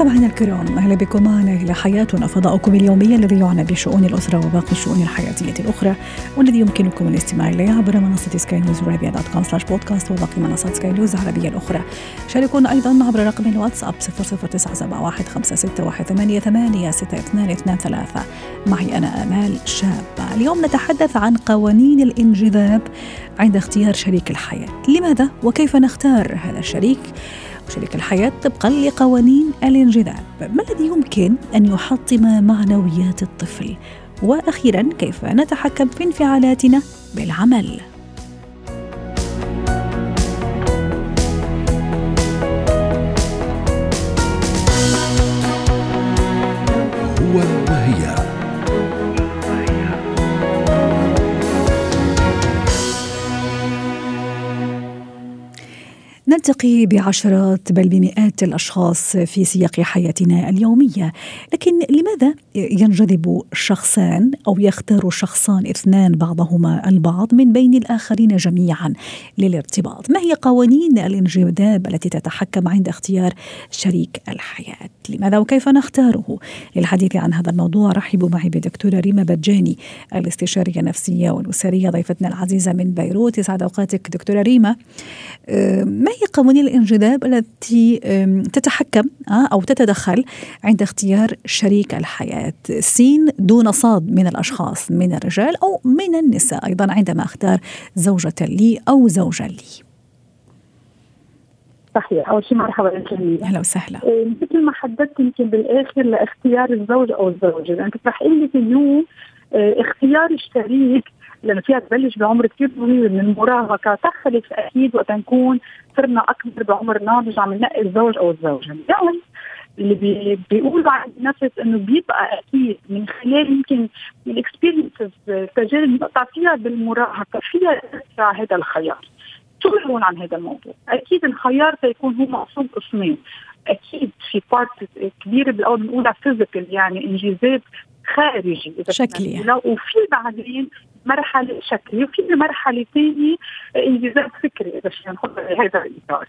مستمعينا الكرام. أهلا بكم. معنا إلى حياتنا فضاؤكم اليومي الذي يعنى بشؤون الأسرة وباقي الشؤون الحياتية الأخرى والذي يمكنكم الاستماع اليه عبر منصة سكاي نيوز عربيه dot com slash بودكاست وباقي منصات سكاي نيوز العربية الأخرى. شاركونا أيضا عبر رقم الواتساب 00971 معي أنا آمال شابه اليوم نتحدث عن قوانين الانجذاب عند اختيار شريك الحياة. لماذا؟ وكيف نختار هذا الشريك؟ شريك الحياة طبقا لقوانين الانجذاب. ما الذي يمكن أن يحطم معنويات الطفل؟ وأخيرا كيف نتحكم في انفعالاتنا بالعمل؟ نلتقي بعشرات بل بمئات الأشخاص في سياق حياتنا اليومية، لكن لماذا ينجذب شخصان أو يختار شخصان اثنان بعضهما البعض من بين الآخرين جميعا للارتباط؟ ما هي قوانين الانجذاب التي تتحكم عند اختيار شريك الحياة؟ لماذا وكيف نختاره؟ للحديث عن هذا الموضوع رحبوا معي بدكتورة ريما بجاني الاستشارية النفسية والأسرية ضيفتنا العزيزة من بيروت يسعد أوقاتك دكتورة ريما. ما هي قوانين الانجذاب التي تتحكم أو تتدخل عند اختيار شريك الحياة. سين دون صاد من الأشخاص من الرجال أو من النساء. أيضا عندما أختار زوجة لي أو زوجا لي. صحيح. أول شيء مرحبا بالجميع أهلا وسهلا. مثل ما حددت يمكن بالآخر لاختيار الزوج أو الزوجة. لأن كنت رح أقول لك اليوم اختيار الشريك لأنه فيها تبلش بعمر كثير صغير من المراهقه تختلف أكيد وقت نكون صرنا أكبر بعمر ناضج عم ننقي الزوج أو الزوجة، يعني اللي بي بيقولوا عن النفس إنه بيبقى أكيد من خلال يمكن ال experiences التجارب اللي فيها بالمراهقة فيها هذا الخيار. شو بيقولون عن هذا الموضوع؟ أكيد الخيار سيكون هو مقسوم قسمين. أكيد في part كبيرة بالأول بنقولها physical يعني انجذاب خارجي إذا شكلي يعني. وفي بعدين مرحلة شكلي وفي مرحلة ثانية انجذاب فكري إذا فينا ناخذها بهذا الإطار.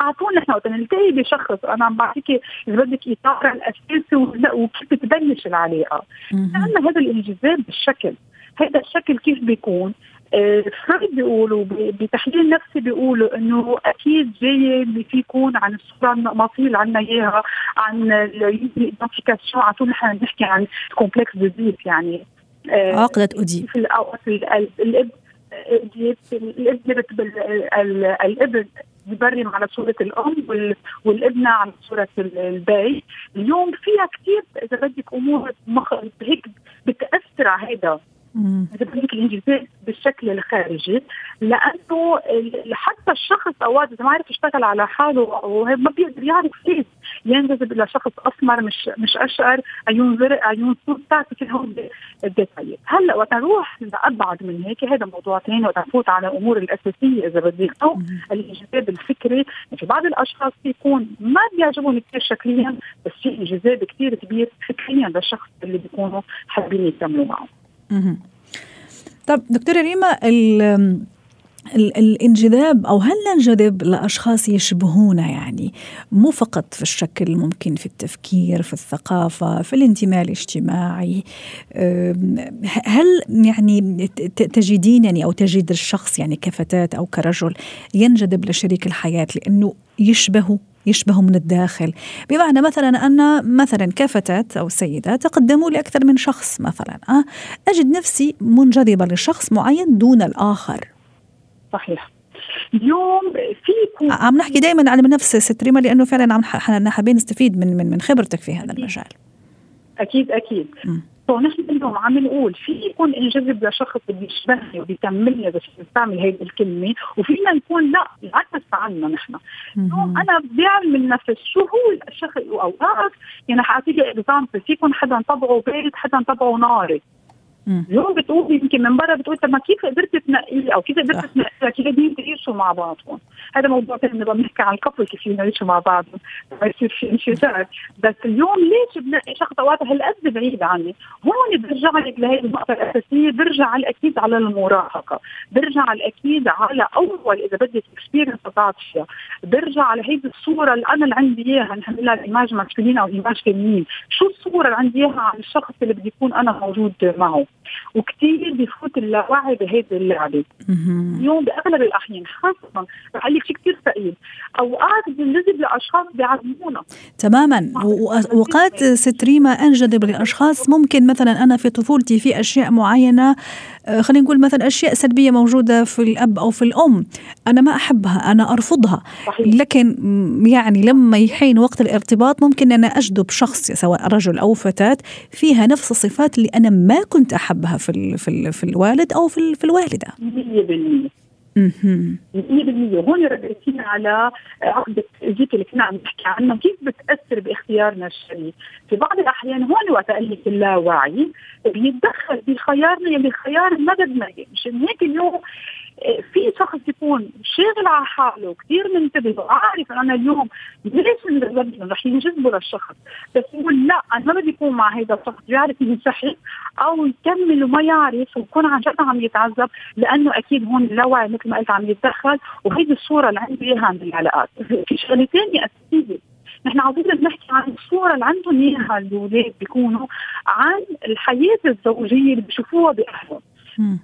أعطونا نحن وقت نلتقي بشخص. أنا عم بعطيك إذا بدك إطار الاساسي وكيف بتبلش العلاقة. عندنا هذا الانجذاب بالشكل. هذا الشكل كيف بيكون؟ فرويد بيقولوا بتحليل نفسي بيقولوا إنه أكيد جاي في يكون عن الصورة النمطيه اللي عندنا إياها عن ال identification على طول نحن بنحكي عن complexe d'Œdipe يعني. عقدة أوديب في الاب الابن ببرم على صورة الأم والإبنة على صورة البي اليوم فيها كثير إذا بدك أمور هيك بتأثر على هذا بدك الانجذاب بالشكل الخارجي لأنه حتى الشخص اوقات إذا ما عرف يشتغل على حاله وما بيقدر يعرف كيف ينجذب إلى شخص أسمر مش مش أشقر عيون زرق عيون سود بتعرفي كل هول ال détails هلأ وقت نروح لأبعد من هيك هذا موضوع ثاني وقت نفوت على الأمور الأساسية إذا بدك أو الانجذاب الفكري في بعض الأشخاص بيكون ما بيعجبهم كثير شكليا بس في انجذاب كثير كبير فكريا للشخص اللي بيكونوا حابين يكملوا معه. طب دكتورة ريما الانجذاب أو هل ننجذب لأشخاص يشبهونا يعني مو فقط في الشكل ممكن في التفكير في الثقافة في الانتماء الاجتماعي؟ هل يعني تجدينني أو تجد الشخص يعني كفتاة أو كرجل ينجذب لشريك الحياة لأنه يشبهه؟ يشبه من الداخل. بمعنى مثلا أن مثلا كفتاة أو سيدة تقدموا لأكثر من شخص مثلا أه أجد نفسي منجذبة لشخص معين دون الآخر. صحيح. اليوم في عم نحكي دائما عن نفس ست ريما لأنه فعلا عم حابين نستفيد من من من خبرتك في هذا المجال. أكيد أكيد. م. فنحن اليوم عم نقول في يكون انجذب لشخص بيشبهني وبيكملني إذا نستعمل هذه الكلمة وفينا نكون لا العكس عنا نحن. أنا بعمل نفس شو هو الشخص واوقات يعني حاعطيك اكزامبل في يكون حدا طبعه بارد حدا طبعه ناري. اليوم بتقول يمكن من برا بتقول طب ما كيف قدرت تنقيه أو كيف. قدرت تنقيه كيف بدهم يعيشوا مع بعضهم هذا موضوع ثاني نبغى نحكي عن ال couple كيف يعيشوا مع بعضهم ما يصير في انشتات بس اليوم ليش بنقي شخص اوقات هالقد بعيد عني؟ هون برجع لك لهي النقطة الأساسية. برجع الأكيد على المراهقة. برجع الأكيد على أول إذا بدك experience طلعت فيها. برجع على هيدي الصورة اللي أنا اللي عندي إياها. نحن لها ال image masculine أو image féminine شو الصورة اللي عندي إياها عن الشخص اللي بدي يكون أنا موجود معه؟ وكثير بفوت اللاوعي بهيدي اللعبة. اليوم بأغلب الأحيان خاصة رح لك شيء كثير ثقيل أوقات بنجذب لأشخاص بيعذبونا تماما. واوقات ست ريما أنجذب لاشخاص ممكن مثلا أنا في طفولتي في أشياء معينة آه، خلينا نقول مثلا أشياء سلبية موجودة في الأب أو في الأم أنا ما أحبها أنا أرفضها. صحيح. لكن يعني لما يحين وقت الارتباط ممكن أنا أجذب شخص سواء رجل أو فتاة فيها نفس الصفات اللي أنا ما كنت أحبها. في ال في, ال في الوالد أو في, ال في الوالدة. 100% مهم. 100% هون رجعتينا على عقدة الزيت اللي كنا عم نحكي عنها. كيف بتأثر باختيارنا الشريك في بعض الأحيان هون وقت قال لك اللاوعي بيتدخل بخيارنا يلي خيار ما بدنا إياه. مشان هيك اليوم في شخص يكون شاغل على حاله كثير منتبه وعارف أنا اليوم ليش رح ينجذبوا للشخص. بس يقول لا أنا ما بدي اكون مع هذا الشخص بيعرف ينسحب أو يكمل وما يعرف ويكون عن جد عم يتعذب لأنه أكيد هون اللاوعي مثل ما قلت عم يتدخل وهيدي الصورة اللي عندي إياها عن العلاقات. في شغلة ثانية اساسيه نحن عاوزين نحكي عن الصورة اللي عندهم إياها الأولاد بيكونوا عن الحياة الزوجية اللي بيشوفوها بأهلهم.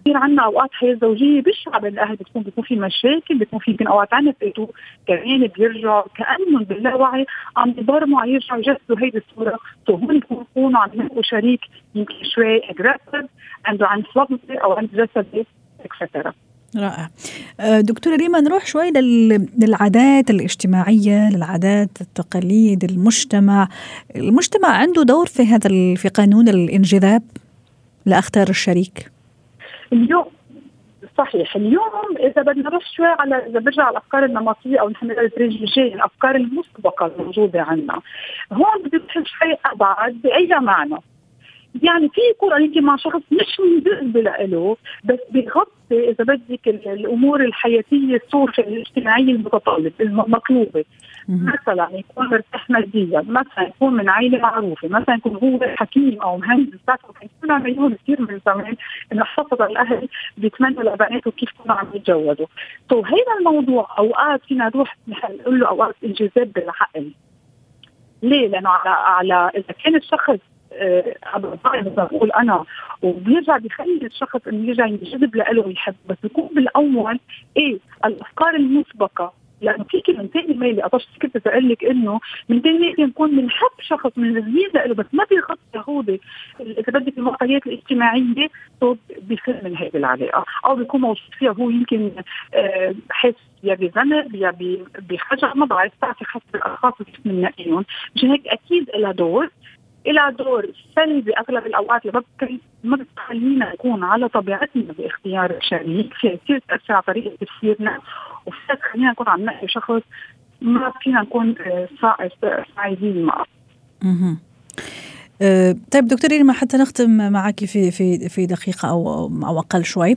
كثير عنا أوقات حياة زوجية بالشعب الأهل بتكون بيكون في مشاكل بيكون في يمكن أوقات عنف بيتو كمان بيرجعوا كأنهم باللاوعي عم بيبرموا عم يرجعوا يجسدوا هيدي الصورة. so هون بيكونوا عم يلاقوا شريك يمكن شوي aggressive عنده عنف لفظي أو عنف جسدي etcetera رائع. آه، دكتورة ريما نروح شوي لل- للعادات الاجتماعية للعادات التقاليد المجتمع. المجتمع عنده دور في هذا في قانون الانجذاب لأختار الشريك؟ اليوم صحيح اليوم إذا بدنا نروح شوي على إذا برجع الأفكار النمطية أو نحن البريجيجيه الأفكار المسبقة الموجودة عندنا هون بدي شوي أبعد بأي معنى يعني في يكون يمكن مع شخص مش منجذب له بس بيغطي إذا بدك ال- الأمور الحياتية السوشيال الاجتماعية المتطلبة المطلوبة مهم. مثلا يكون مرتاح ماديا مثلا يكون من عائله معروفة مثلا يكون هو حكيم أو مهندس كان يكون عم كثير من زمان إنه خاصه الأهل بيتمنوا لبناتهم كيف يكونوا عم يتجوزوا. تو هذا الموضوع أوقات فينا نروح نقول له أوقات انجذاب بالعقل ليه؟ لأنه على على إذا كان الشخص آه، بقول أنا وبيرجع بيخلي الشخص إنه يرجع ينجذب له ويحب بس بيكون بالأول إيه الأفكار المسبقة. لأنه في كلمه ثانية ميلي قطشت كنت أقول لك إنه من ثاني نكون بنحب شخص من الزين له بس ما بيغطي هودي إذا بدك المعطيات الاجتماعية بيفل من هذه العلاقه أو بيكون موجود فيها هو يمكن آه، حس يا بذنب يا بخجل ما بعرف بتعرفي حسب الاشخاص كيف بننقيهم مشان هيك أكيد لها دور. لها دور سلبي اغلب الأوقات ما بتخلي- ما بتخلينا نكون على طبيعتنا باختيار الشريك فيها كثير تاثر على طريقه تفكيرنا وفيها تخلينا نكون عم نقي شخص ما فينا نكون آه، سعيدين معه. مهم. آه، طيب دكتور ريما حتى نختم معك في في في دقيقة أو أو أقل شوي.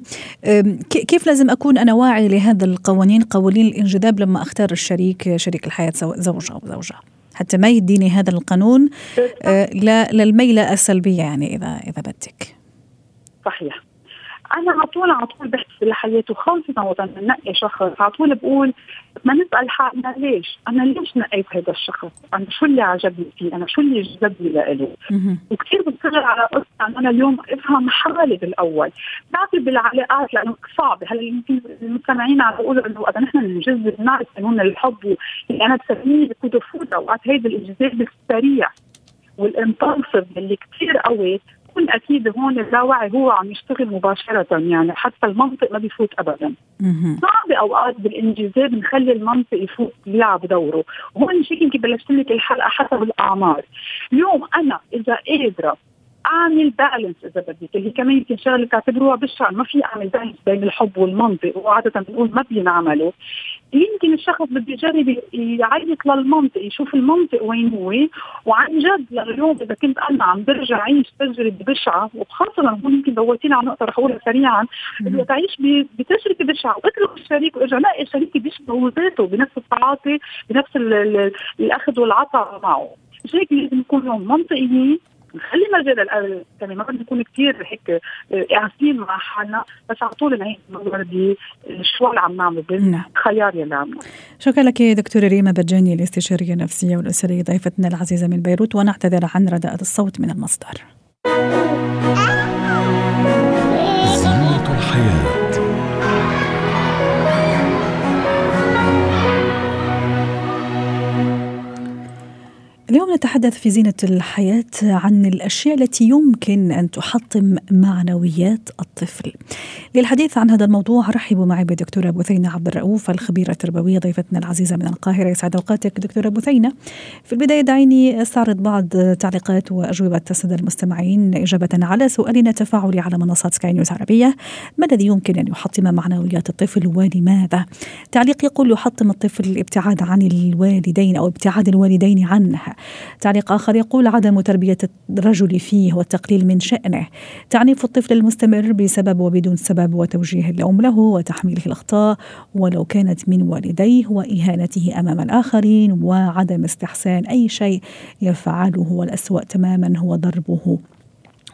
ك- كيف لازم أكون أنا واعي لهذا القوانين قوانين الانجذاب لما أختار الشريك شريك الحياة سواء زوج أو زوجة؟ حتى ما يديني هذا القانون آه، للميلة السلبية يعني إذا إذا بدك. صحيح. أنا على طول على طول بحث لحياته خاصه وقت ننقي شخص على طول بقول ما نسأل حالنا ليش؟ أنا ليش نقيت هذا الشخص؟ أنا شو اللي عجبني فيه؟ أنا شو اللي جذبني له؟ مهم. وكثير بتصير على قصة أنا اليوم أفهم حالي بالأول، بعرف بالعلاقات لأنه صعبة هلأ يمكن المستمعين عم بيقولوا إنه إذا نحن نجذب نعرف قانون الحب اللي أنا بسميه coup de foudre أوقات هيدا الانجذاب السريع وال impulsive اللي كثير قوي يكون أكيد هون اللاوعي هو عم يشتغل مباشرة يعني حتى المنطق ما بيفوت ابدا. صعب أوقات بالانجذاب نخلي المنطق يفوت يلعب دوره. وهون شيء يمكن بلشت لك الحلقة حسب الأعمار. اليوم أنا إذا قادرة أعمل بالانس إذا بدك اللي كمان يمكن شغلة بتعتبروها بالشعر ما في أعمل بالانس بين الحب والمنطق وعادة بنقول ما بينعملوا. يمكن الشخص بده يجرب يعيط للمنطق يشوف المنطق وين هو. وعن جد لليوم إذا كنت أنا عم برجع أعيش تجربة بشعة وخاصة هون يمكن ضويتينا على نقطة رح أقولها سريعا إنه تعيش بتجربة بشعة واترك الشريك وارجع لاقي شريكي بيشبه ذاته بنفس التعاطي بنفس الأخذ والعطاء معه. مش هيك لازم نكون منطقيين نخلي مجال يعني ما بدنا نكون كثير هيك آه، قاسيين مع حالنا. بس على طول نعيش بالوردي شو اللي عم نعمله بالخيار يلي عم شكرا لك دكتورة ريما بجاني الاستشارية النفسية والأسرية ضيفتنا العزيزة من بيروت. ونعتذر عن رداءة الصوت من المصدر. زينة الحياة. اليوم نتحدث في زينة الحياة عن الأشياء التي يمكن أن تحطم معنويات الطفل. للحديث عن هذا الموضوع رحب معي بدكتورة بثينة عبد الرؤوف الخبيرة التربوية ضيفتنا العزيزة من القاهرة. يسعد أوقاتك دكتورة بثينة في البداية دعيني أستعرض بعض تعليقات وأجوبة السادة المستمعين. إجابة على سؤالنا التفاعلي على منصات سكاي نيوز عربية. ما الذي يمكن أن يحطم معنويات الطفل ولماذا؟ تعليق يقول يحطم الطفل الابتعاد عن الوالدين أو ابتعاد الوالدين عنه. تعليق آخر يقول عدم تربية الرجل فيه والتقليل من شأنه. تعنيف الطفل المستمر بسبب وبدون سبب وتوجيه اللوم له وتحميله الأخطاء ولو كانت من والديه وإهانته أمام الآخرين وعدم استحسان أي شيء يفعله والأسوأ تماما هو ضربه.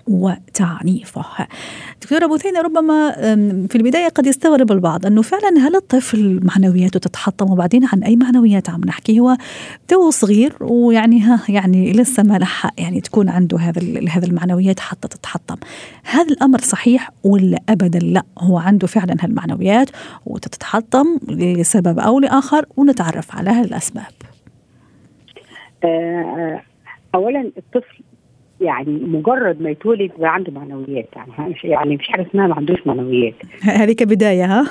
وتعنيفه. دكتورة بوثينة ربما في البداية قد يستغرب البعض أنه فعلا هل الطفل معنوياته تتحطم؟ وبعدين عن أي معنويات عم نحكي؟ هو تو صغير ويعني ها يعني لسه ما لحق يعني تكون عنده هذا هذا المعنويات حتى تتحطم. هذا الأمر صحيح ولا أبدا؟ لا هو عنده فعلا هالمعنويات وتتحطم لسبب أو لآخر ونتعرف على هالأسباب. آه، آه، اولا الطفل يعني مجرد ما يتولد بقى عنده معنويات يعني مش يعني مفيش حاجة اسمها ما عندوش معنويات. هذه كبداية ها؟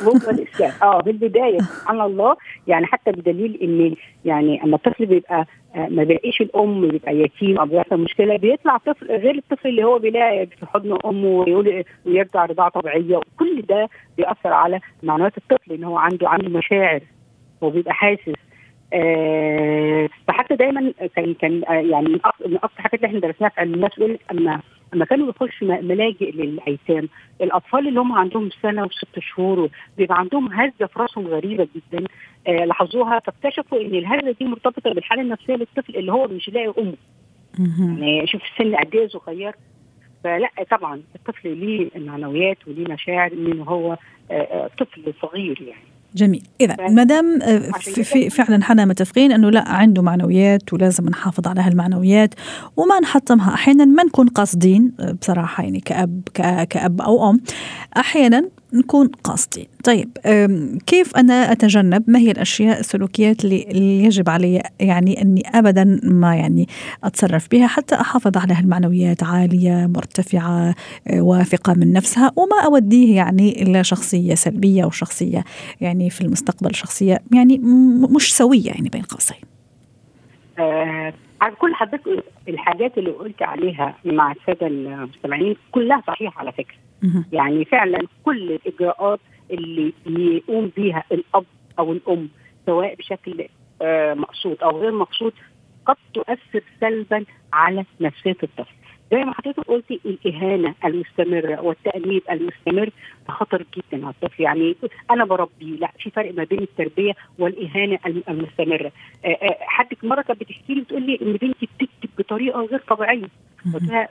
آه بالبداية سبحان الله. يعني حتى بدليل إن يعني أما الطفل بيبقى آه، ما بيلاقيش الأم بيبقى يتيم أو بيحصل مشكلة بيطلع طفل غير الطفل اللي هو بيلاقي في حضن أمه ويقول ويرجع رضاعة طبيعية. وكل ده بيأثر على معنويات الطفل إن هو عنده عنده مشاعر وبيبقى حاسس. آه فحتى دايما كان كان آه، يعني من أكثر الحاجات اللي إحنا درسناها في علم النفس يقول أما أما كانوا بيخشوا ملاجئ للأيتام الأطفال اللي هم عندهم سنة وست شهور بيبقى عندهم هزة في راسهم غريبة جدا آه لاحظوها فاكتشفوا إن الهزة دي مرتبطة بالحالة النفسية للطفل اللي هو مش لاقي أمه. يعني شوف السن قد إيه صغير. فلا طبعا الطفل ليه معنويات وليه مشاعر من هو آه، طفل صغير يعني. جميل. إذا ما دام آه، فعلا حنا متفقين إنه لا عنده معنويات ولازم نحافظ على هالمعنويات وما نحطمها. أحيانا ما نكون قاصدين آه، بصراحة يعني كأب كأب أو أم. أحيانا نكون قاصدين. طيب كيف أنا أتجنب؟ ما هي الأشياء السلوكيات اللي يجب علي يعني أني أبدا ما يعني أتصرف بها حتى أحافظ على المعنويات عالية مرتفعة آه، واثقة من نفسها وما أوديه يعني إلى شخصية سلبية وشخصية يعني في المستقبل شخصية يعني مش سوية يعني بين قوسين. آه على كل حضرتك الحاجات اللي قلت عليها مع السادة المستمعين كلها صحيحة على فكرة. يعني فعلا كل الإجراءات اللي يقوم بها الأب أو الأم سواء بشكل آه مقصود أو غير مقصود قد تؤثر سلبا على نفسية الطفل. زي ما حضرتك قلتي الإهانة المستمرة والتأنيب المستمر خطر جدا على الطفل. يعني أنا بربي لا في فرق ما بين التربية والإهانة المستمرة. آه، آه، حد مرة كانت بتحكي لي بتقول لي إن بنتي بتكتب بطريقة غير طبيعية.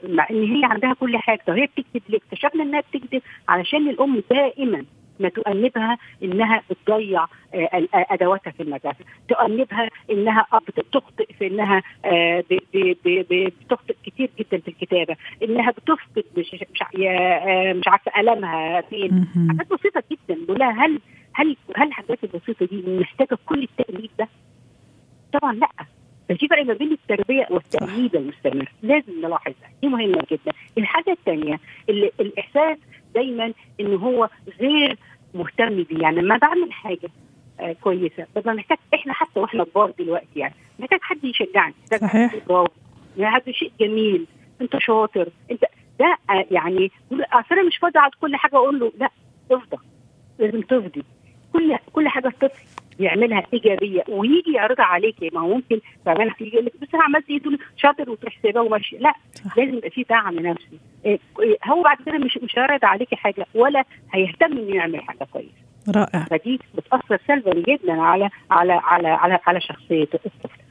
مع إن هي عندها كل حاجة. هي بتكتب ليه؟ اكتشفنا إنها بتكتب علشان الأم دائما ما تؤنبها إنها بتضيع آه، أدواتها في المدرسة، تؤنبها إنها بتخطئ في إنها آه، بتخطئ كتير جدا في الكتابة، إنها بتفقد مش مش آه، مش عارفة قلمها فين، حاجات بسيطة جدا. لها هل هل هل الحاجات البسيطة دي محتاجة كل التأنيب ده؟ طبعا لأ. ففي فرق ما بين التربية والتأنيب المستمر. لازم نلاحظها دي مهمة جدا. الحاجة الثانية الإحساس دايما إن هو غير مهتم بيه. يعني لما بعمل حاجة آه كويسة ببقى محتاج إحنا حتى وإحنا كبار دلوقتي يعني محتاج حد يشجعني. محتاج صحيح. حد يعني هذا شيء جميل. أنت شاطر. أنت ده آه، يعني أصل أنا مش فاضي أقعد كل حاجة أقول له لا افضى لازم تفضي. كل كل حاجة الطفل يعملها إيجابية ويجي يعرضها عليكي ما هو ممكن تعملها تيجي يقول لك بس أنا عملت إيه؟ شاطر وتروح سايباه وماشي. لا. لازم يبقى في دعم نفسي. إيه، إيه، هو بعد كده مش مش هيعرض عليكي حاجة ولا هيهتم إنه يعمل حاجة كويسة. رائع. فدي بتأثر سلبا جدا على على على على, على شخصيه الطفل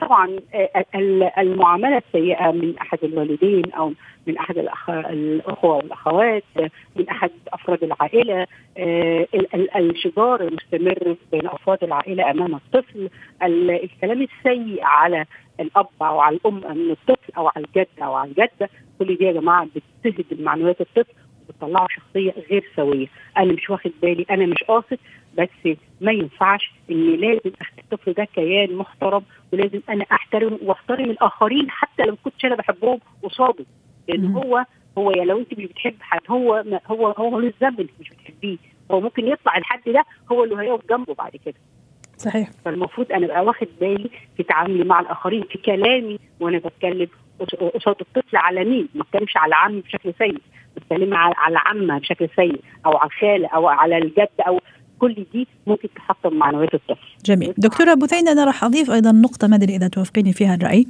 طبعا آه ال- المعاملة السيئة من أحد الوالدين أو من أحد. الأخوة والأخوات آه، من أحد أفراد العائلة آه ال- ال- الشجار المستمر بين أفراد العائلة أمام الطفل ال- الكلام السيء على الأب أو على الأم من الطفل أو على الجد أو على الجدة كل دي يا جماعة بتهدم معنويات الطفل وبتطلعه شخصية غير سوية. أنا مش واخد بالي أنا مش قاصد بس ما ينفعش إن لازم الطفل ده كيان محترم ولازم أنا احترمه وأحترم الآخرين حتى لو كنتش أنا بحبهم قصاده. لأن. هو هو يعني لو أنت مش بتحب حد هو هو هو ملوش ذنب إنك مش بتحبيه. هو ممكن يطلع الحد ده هو اللي هيقف جنبه بعد كده. صحيح. فالمفروض أنا أبقى واخد بالي في تعاملي مع الآخرين في كلامي وأنا بتكلم قص- قصاد الطفل على مين ما بتكلمش على عمي بشكل سيء. بتكلم على على عمة بشكل سيء أو على الخاله أو على الجد أو كل دي ممكن تحطم معنويات الطفل جميل. دكتورة بثينة أنا راح أضيف أيضا نقطة ما أدري إذا توافقيني فيها الرأي.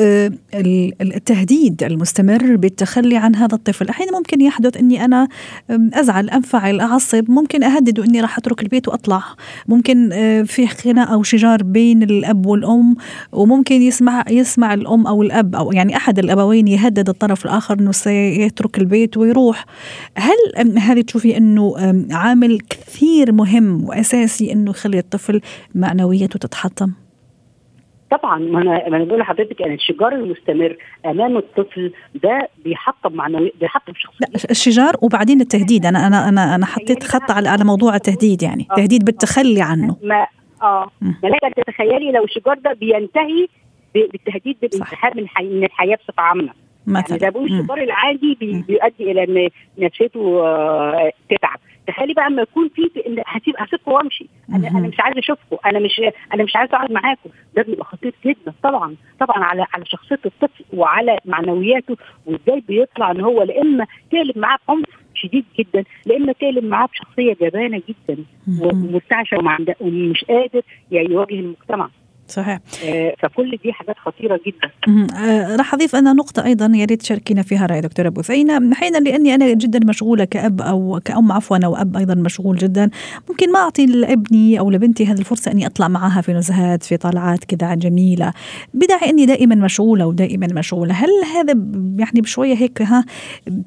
آه، ال- التهديد المستمر بالتخلي عن هذا الطفل. أحيانا ممكن يحدث أني أنا آم، أزعل أنفعل أعصب. ممكن أهدده أني راح أترك البيت وأطلع. ممكن آه، في خناقة أو شجار بين الأب والأم وممكن يسمع يسمع الأم أو الأب أو يعني أحد الأبوين يهدد الطرف الآخر أنه سيترك البيت ويروح. هل هذه تشوفي أم، عامل كثير مهم وأساسي أنه يخلي الطفل معنويته تتحطم؟ طبعا ما أنا ما أنا بقول لحضرتك ان الشجار المستمر أمام الطفل ده بيحطم معنوي بيحطم لا شخصيته الشجار وبعدين التهديد. أنا أنا أنا أنا حطيت خط على على موضوع التهديد يعني. آه. تهديد بالتخلي عنه. ما آه. ملاك تتخيلي لو الشجار ده بينتهي بالتهديد بالانسحاب من الحي... من الحياة بصفة عامة. يعني مثلا. ده بقول مم. الشجار العادي بي... بيؤدي إلى ان نفسيته آه، تتعب. تخيلي بقى أما يكون في هسيب هسيبكم وامشي. أنا. أنا مش عايزة أشوفكم. أنا مش أنا مش عايزة أقعد معاكم. ده بيبقى خطير جدا طبعا. طبعا على على شخصية الطفل وعلى معنوياته وإزاي بيطلع إن هو لا اما تقلب معاه بعنف شديد جدا. لا اما تقلب معاه بشخصية جبانة جدا. ومرتعشه ومش قادر يعني يواجه المجتمع. صحيح. آه، فكل دي حاجات خطيرة جدا. آه، راح أضيف أنا نقطة أيضا يا ريت تشاركينا فيها رأي دكتوره بثينه أحيانا لأني أنا جدا مشغولة كأب أو كأم عفوا أو أب أيضا مشغول جدا ممكن ما أعطي لابني أو لبنتي هذه الفرصة أني أطلع معها في نزهات في طلعات كذا جميلة. بداعي أني دائما مشغولة ودائما مشغولة. هل هذا يعني بشوية هيك ها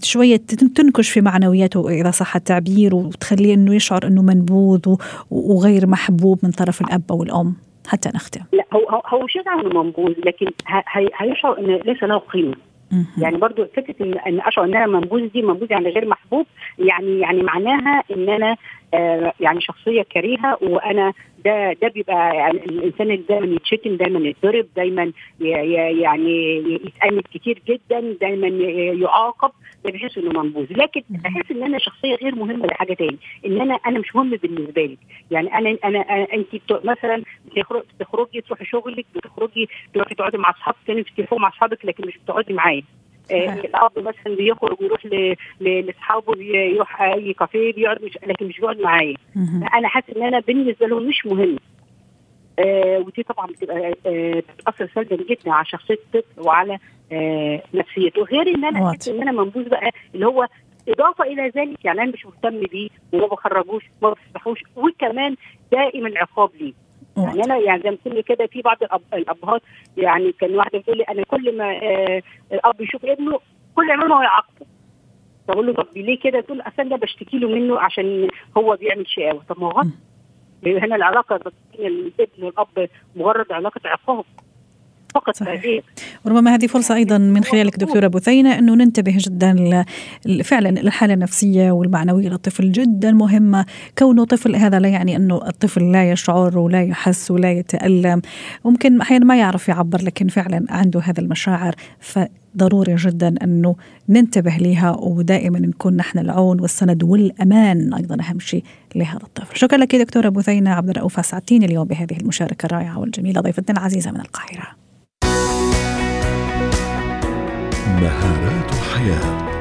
شوية تن- تنكش في معنوياته إذا صح التعبير وتخليه إنه يشعر إنه منبوذ وغير محبوب من طرف الأب أو الأم؟ حتى نختم لا هو هو, هو مش يزعل انه منبوذ لكن هيشعر ان ليس له قيمة. يعني برضو فكرة ان إن أشعر ان أنا منبوذ دي منبوذ يعني غير محبوب يعني يعني معناها إن أنا آه يعني شخصية كريهة وأنا ده ده بيبقى يعني الإنسان اللي دايما يتشتم دايما يتضرب دايما يعني يتأنب كتير جدا دايما يعاقب ده بحس إنه منبوذ. لكن بحس إن أنا شخصية غير مهمة لحاجة تاني. إن أنا أنا مش مهم بالنسبة لك. يعني أنا أنا, أنا انت مثلا بتخرج- بتخرجي تروحي شغلك بتخرجي تروحي تقعدي مع أصحابك تاني التليفون مع أصحابك لكن مش بتقعدي معايا. الاب مثلا بيخرج ويروح لأصحابه بي- يروح أي كافيه بيقعد مش لكن مش بيقعد معايا. أنا حاسة إن أنا بالنسبة له مش مهم آه ودي طبعا بتبقى آه بتأثر سلبا جدا على شخصية الطفل وعلى آه نفسيته غير إن أنا. احس إن أنا منبوذ بقى اللي هو إضافة إلى ذلك يعني أنا مش مهتم بيه وما بخرجوش ما بفتحوش وكمان دائما عقاب ليه يعني أنا يعني زي ما تقولي كده في بعض الأب... الأبهات يعني كان واحدة بتقول لي أنا كل ما آه الأب يشوف ابنه كل يعمله هو يعاقبه. فأقول له طب ليه كده؟ تقول أصل ده بشتكي له منه عشان هو بيعمل شقاوة. طب ما هو غلط هنا العلاقة بين الابن والأب مجرد علاقة عقاب. فقط صحيح. وربما هذه فرصة أيضا من خلالك دكتورة بثينة أنه ننتبه جدا فعلا الحالة النفسية والمعنوية للطفل جدا مهمة. كونه طفل هذا لا يعني أنه الطفل لا يشعر ولا يحس ولا يتألم. ممكن أحيانا ما يعرف يعبر لكن فعلا عنده هذا المشاعر. فضروري جدا أنه ننتبه لها ودائما نكون نحن العون والسند والأمان أيضا أهم شيء لهذا الطفل. شكرا لك دكتورة بثينة عبد الرؤوف أسعدتيني اليوم بهذه المشاركة الرائعة والجميلة. ضيفتنا العزيزة من القاهرة. مهارات الحياة.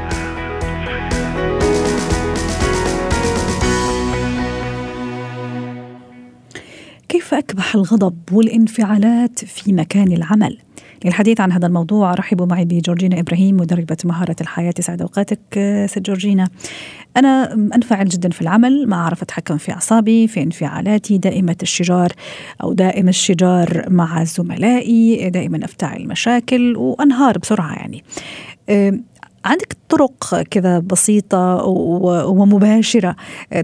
كيف أكبح الغضب والانفعالات في مكان العمل؟ للحديث عن هذا الموضوع رحبوا معي بجورجينا إبراهيم مدربة مهارة الحياة سعد أوقاتك ست جورجينا. أنا انفعل جدا في العمل ما أعرف أتحكم في أعصابي في انفعالاتي دائمه الشجار أو دائم الشجار مع زملائي دائما أفتعل مشاكل وأنهار بسرعة يعني. عندك طرق كذا بسيطة ومباشرة.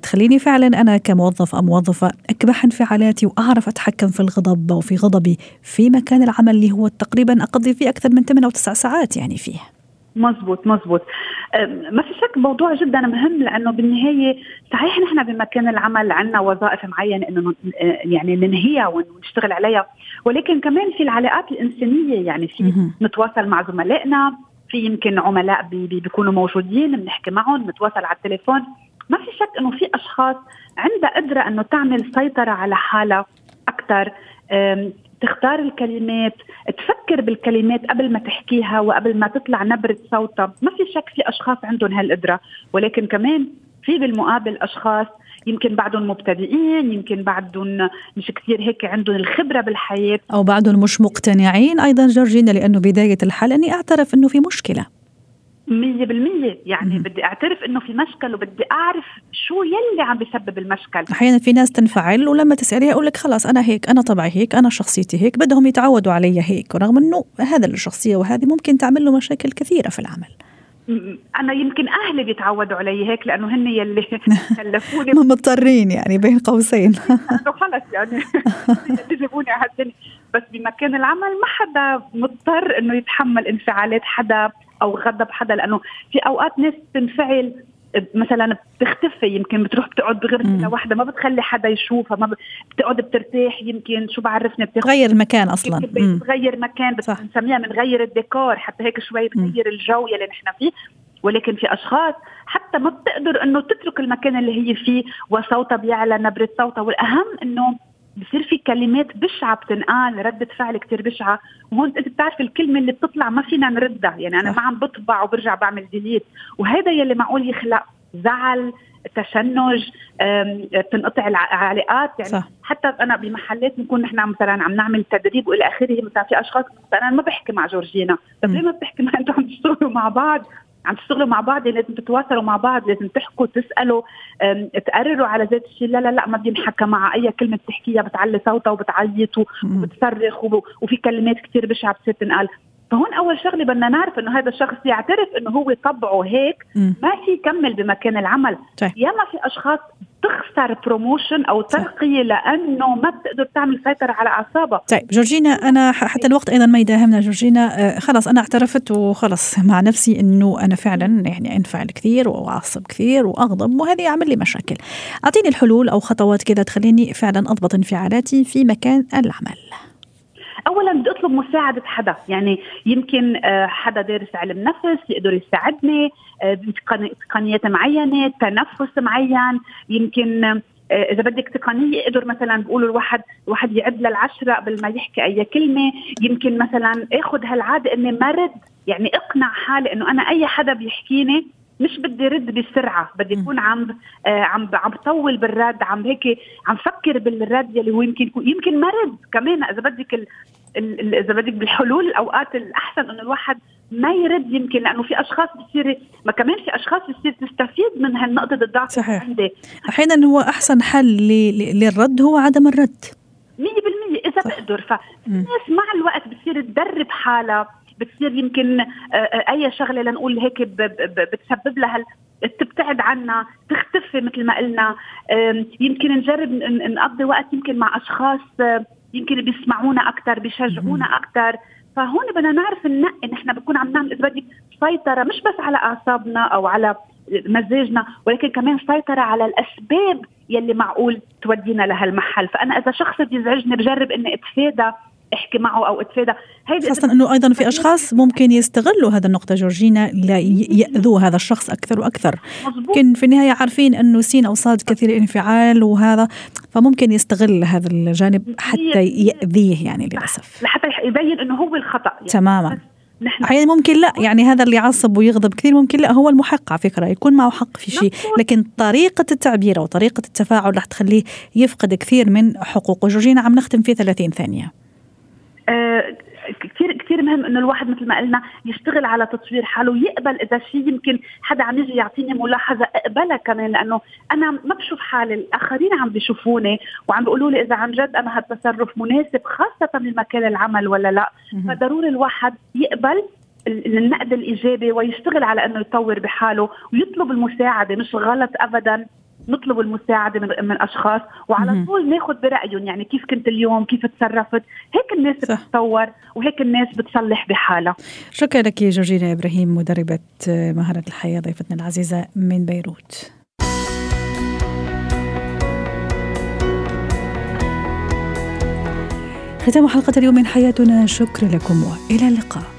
تخليني فعلا أنا كموظف أو موظفة أكبح انفعالاتي وأعرف أتحكم في الغضب أو في غضبي في مكان العمل اللي هو تقريبا أقضي فيه أكثر من 8 أو 9 ساعات يعني فيه. مزبوط مزبوط. ما في شك موضوع جدا مهم لأنه بالنهاية صحيح نحن بمكان العمل عندنا وظائف معينة إنه يعني ننهيها ونشتغل عليها. ولكن كمان في العلاقات الإنسانية يعني في نتواصل مع زملائنا في يمكن عملاء بي بيكونوا موجودين بنحكي معهم بنتواصل على التليفون. ما في شك إنه في أشخاص عندها قدرة إنه تعمل سيطرة على حالها أكثر تختار الكلمات تفكر بالكلمات قبل ما تحكيها وقبل ما تطلع نبرة صوتها. ما في شك في أشخاص عندهم هالقدرة. ولكن كمان في بالمقابل أشخاص يمكن بعدهم مبتدئين يمكن بعدهم مش كثير هيك عندهم الخبرة بالحياة. أو بعدهم مش مقتنعين. أيضا جورجينا لأنه بداية الحل أني أعترف إنه في مشكلة. مية بالمية. يعني بدي أعترف إنه في مشكل وبدي أعرف شو يلي عم بيسبب المشكل. أحيانا في ناس تنفعل ولما تسأليها يقول لك خلاص أنا هيك أنا طبعي هيك أنا شخصيتي هيك بدهم يتعودوا علي هيك ورغم إنه هذا الشخصية وهذه ممكن تعمل له مشاكل كثيرة في العمل. أنا يمكن أهلي بيتعودوا علي هيك لأنه هن يلي كلفوني. مضطرين يعني بين قوسين. خلص يعني. جابوني على الدنيا. بس بمكان العمل ما حدا مضطر إنه يتحمل انفعالات حدا أو غضب حدا لأنه في أوقات ناس تنفعل مثلا بتختفي يمكن بتروح بتقعد بغرفه لوحدها ما بتخلي حدا يشوفها ما بتقعد بترتاح يمكن شو بعرفني بتغير المكان أصلا. بتغير مكان بنسميها بنغير الديكور حتى هيك شوي بتغير الجو يلي نحن فيه. ولكن في أشخاص حتى ما بتقدر إنه تترك المكان اللي هي فيه وصوتها بيعلى نبرة صوتها والأهم إنه بصير في كلمات بشعة بتنقال ردة فعل كتير بشعة. وهون أنت بتعرف الكلمة اللي بتطلع ما فينا نردها. يعني أنا ما عم بطبع وبرجع بعمل delete وهذا يلي معقول يخلق زعل تشنج بتنقطع العلاقات. يعني صح. حتى أنا بمحلات بنكون نحن مثلا عم نعمل تدريب وإلى آخره مثلا في أشخاص مثلا ما بحكي مع جورجينا. طيب ليه ما بتحكي مع أنتم عم تشتغلوا مع بعض؟ عم تشتغلوا مع بعض لازم تتواصلوا مع بعض لازم تحكوا تسألوا تقرروا على ذات الشيء. لا لا لا ما بينحكى مع أي كلمة بتحكيها بتعلي صوتها وبتعيط وبتصرخ وفي كلمات كثير بشعه بتصير تنقال. فهون أول شغلة بدنا نعرف إنه هذا الشخص يعترف إنه هو طبعه هيك ما في يكمل بمكان العمل. طيب. ياما في أشخاص تخسر بروموشن أو ترقية لأنه ما بتقدر تعمل سيطرة على اعصابها طيب جورجينا أنا حتى الوقت أيضا ما يداهمنا. جورجينا خلاص أنا اعترفت وخلص مع نفسي إنه أنا فعلا يعني أنفعل كثير وأعصب كثير وأغضب وهذا يعمل لي مشاكل. أعطيني الحلول أو خطوات كذا تخليني فعلا أضبط انفعالاتي في مكان العمل. اولا بدي أطلب مساعدة حدا. يعني يمكن حدا دارس علم نفس يقدر يساعدني تقنيات معينة تنفس معين. يمكن إذا بدك تقنية يقدر مثلا بقولوا الواحد الواحد يعد للعشرة قبل ما يحكي أي كلمة. يمكن مثلا اخذ هالعادة إني ما رد. يعني اقنع حالي إنه أنا أي حدا بيحكيني مش بدي رد بسرعة بدي أكون عم آه عم عم بطول بالرد عم هيك عم فكر بالرد يلي هو يمكن يمكن ما رد. كمان إذا بدك ال ال إذا بدك بالحلول الاوقات الأحسن إنه الواحد ما يرد يمكن لأنه في أشخاص بتصير ما كمان في أشخاص بتصير تستفيد من هالنقطة الضعف صحيح. عندي. أحيانا هو أحسن حل للرد هو عدم الرد. 100% إذا صح. بقدر. فالناس مع الوقت بتصير تدرب حالها بتصير يمكن أي شغلة لنقول هيك بتسبب لها تبتعد عنا تختفي مثل ما قلنا. يمكن نجرب نقضي وقت يمكن مع أشخاص يمكن بيسمعونا أكثر بيشجعونا أكثر فهون بدنا نعرف ننقي نحن بكون عم نعمل اذا بدك سيطرة مش بس على أعصابنا أو على مزاجنا ولكن كمان سيطرة على الأسباب يلي معقول تودينا لهالمحل. فأنا إذا شخص بيزعجني بجرب إني أتفادى احكي معه أو اتفادى. هيدي خاصة إنه أيضا في أشخاص ممكن يستغلوا هذا النقطة جورجينا ليأذوا هذا الشخص أكثر وأكثر. ممكن في النهاية عارفين إنه سين أو صاد كثير الانفعال وهذا فممكن يستغل هذا الجانب حتى يأذيه يعني للأسف. لحتى يبين إنه هو الخطأ. يعني تماما. نحن أحيانا ممكن لا يعني هذا اللي يعصب ويغضب كثير ممكن لا هو المحق على فكرة يكون معه حق في شيء. لكن طريقة التعبير أو طريقة التفاعل رح تخليه يفقد كثير من حقوقه. جورجينا عم نختم في 30 ثانية. آه كثير كثير مهم إنه الواحد مثل ما قلنا يشتغل على تطوير حاله ويقبل إذا شيء يمكن حدا عم يجي يعطيني ملاحظة أقبلها كمان لأنه أنا ما بشوف حالي الآخرين عم بيشوفوني وعم بيقولوا لي إذا عن جد أنا هالتصرف مناسب خاصة بمكان العمل ولا لا. فضروري الواحد يقبل النقد الإيجابي ويشتغل على إنه يطور بحاله ويطلب المساعدة مش غلط ابدا. نطلب المساعدة من, من أشخاص وعلى طول ناخذ برأيهم يعني كيف كنت اليوم كيف تصرفت هيك الناس صح. بتتطور وهيك الناس بتصلح بحالها. شكرا لك جورجينا إبراهيم مدربة مهاره الحياة ضيفتنا العزيزة من بيروت. ختام حلقة اليوم من حياتنا. شكرا لكم وإلى اللقاء.